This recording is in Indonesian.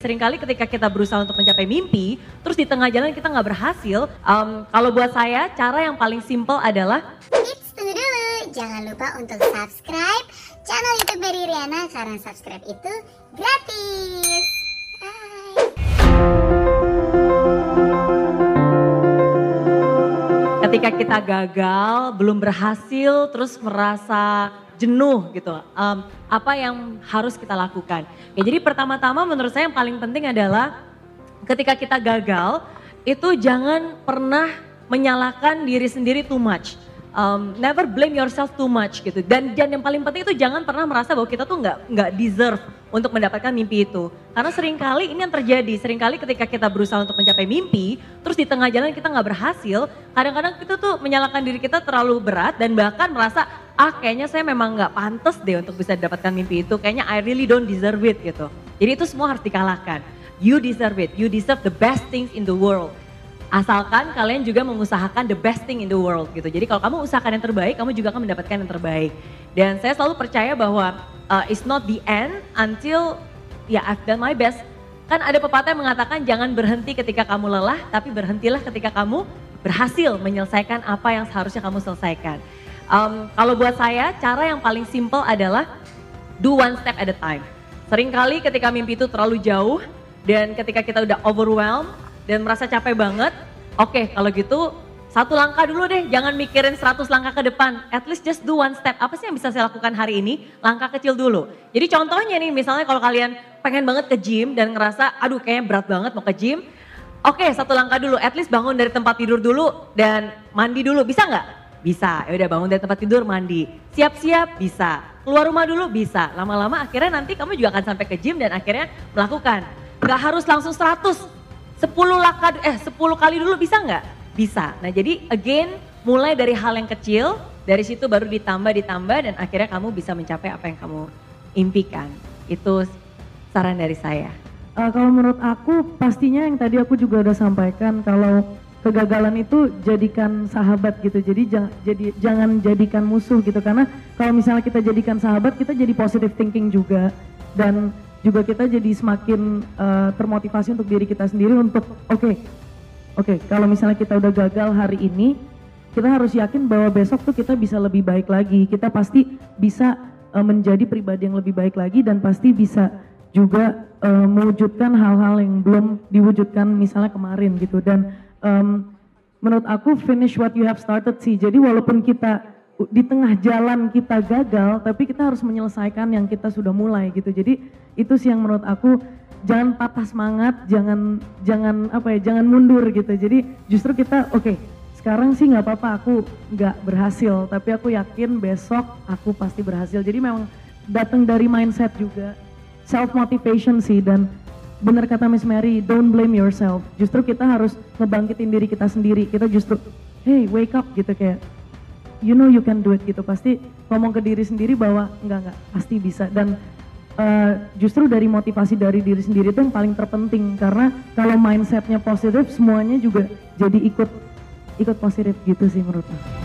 Seringkali ketika kita berusaha untuk mencapai mimpi, terus di tengah jalan kita nggak berhasil, um, kalau buat saya cara yang paling simple adalah Eits, tunggu dulu. Jangan lupa untuk subscribe channel YouTube dari Riana karena subscribe itu gratis. Hai. ketika kita gagal, belum berhasil, terus merasa jenuh gitu. Um, apa yang harus kita lakukan? Ya, jadi pertama-tama menurut saya yang paling penting adalah ketika kita gagal, itu jangan pernah menyalahkan diri sendiri too much. Um, never blame yourself too much gitu. Dan, dan yang paling penting itu jangan pernah merasa bahwa kita tuh nggak nggak deserve untuk mendapatkan mimpi itu. Karena sering kali ini yang terjadi, sering kali ketika kita berusaha untuk mencapai mimpi, terus di tengah jalan kita nggak berhasil, kadang-kadang kita tuh menyalahkan diri kita terlalu berat dan bahkan merasa ah kayaknya saya memang nggak pantas deh untuk bisa dapatkan mimpi itu, kayaknya I really don't deserve it gitu. Jadi itu semua harus dikalahkan. You deserve it, you deserve the best things in the world. Asalkan kalian juga mengusahakan the best thing in the world gitu. Jadi kalau kamu usahakan yang terbaik, kamu juga akan mendapatkan yang terbaik. Dan saya selalu percaya bahwa uh, it's not the end until ya I've done my best. Kan ada pepatah yang mengatakan jangan berhenti ketika kamu lelah, tapi berhentilah ketika kamu berhasil menyelesaikan apa yang seharusnya kamu selesaikan. Um, kalau buat saya, cara yang paling simple adalah do one step at a time. Seringkali ketika mimpi itu terlalu jauh dan ketika kita udah overwhelmed, dan merasa capek banget, oke okay, kalau gitu satu langkah dulu deh, jangan mikirin 100 langkah ke depan. At least just do one step. Apa sih yang bisa saya lakukan hari ini? Langkah kecil dulu. Jadi contohnya nih, misalnya kalau kalian pengen banget ke gym dan ngerasa, aduh kayaknya berat banget mau ke gym. Oke, okay, satu langkah dulu. At least bangun dari tempat tidur dulu dan mandi dulu. Bisa nggak? Bisa. Ya udah bangun dari tempat tidur, mandi. Siap-siap, bisa. Keluar rumah dulu, bisa. Lama-lama akhirnya nanti kamu juga akan sampai ke gym dan akhirnya melakukan. Gak harus langsung 100 10 langkah eh 10 kali dulu bisa nggak? Bisa. Nah jadi again mulai dari hal yang kecil, dari situ baru ditambah ditambah dan akhirnya kamu bisa mencapai apa yang kamu impikan. Itu saran dari saya. Uh, kalau menurut aku pastinya yang tadi aku juga udah sampaikan kalau kegagalan itu jadikan sahabat gitu. Jadi jangan jadi jangan jadikan musuh gitu. Karena kalau misalnya kita jadikan sahabat kita jadi positive thinking juga. Dan juga kita jadi semakin uh, termotivasi untuk diri kita sendiri untuk oke okay, oke okay, kalau misalnya kita udah gagal hari ini kita harus yakin bahwa besok tuh kita bisa lebih baik lagi. Kita pasti bisa uh, menjadi pribadi yang lebih baik lagi dan pasti bisa juga uh, mewujudkan hal-hal yang belum diwujudkan misalnya kemarin gitu. Dan um, menurut aku finish what you have started sih jadi walaupun kita di tengah jalan kita gagal, tapi kita harus menyelesaikan yang kita sudah mulai gitu. Jadi itu sih yang menurut aku jangan patah semangat, jangan jangan apa ya, jangan mundur gitu. Jadi justru kita oke, okay, sekarang sih nggak apa-apa aku nggak berhasil, tapi aku yakin besok aku pasti berhasil. Jadi memang datang dari mindset juga, self motivation sih dan benar kata Miss Mary, don't blame yourself. Justru kita harus ngebangkitin diri kita sendiri. Kita justru, hey wake up gitu kayak you know you can do it gitu pasti ngomong ke diri sendiri bahwa enggak enggak pasti bisa dan uh, justru dari motivasi dari diri sendiri itu yang paling terpenting karena kalau mindsetnya positif semuanya juga jadi ikut ikut positif gitu sih menurut aku.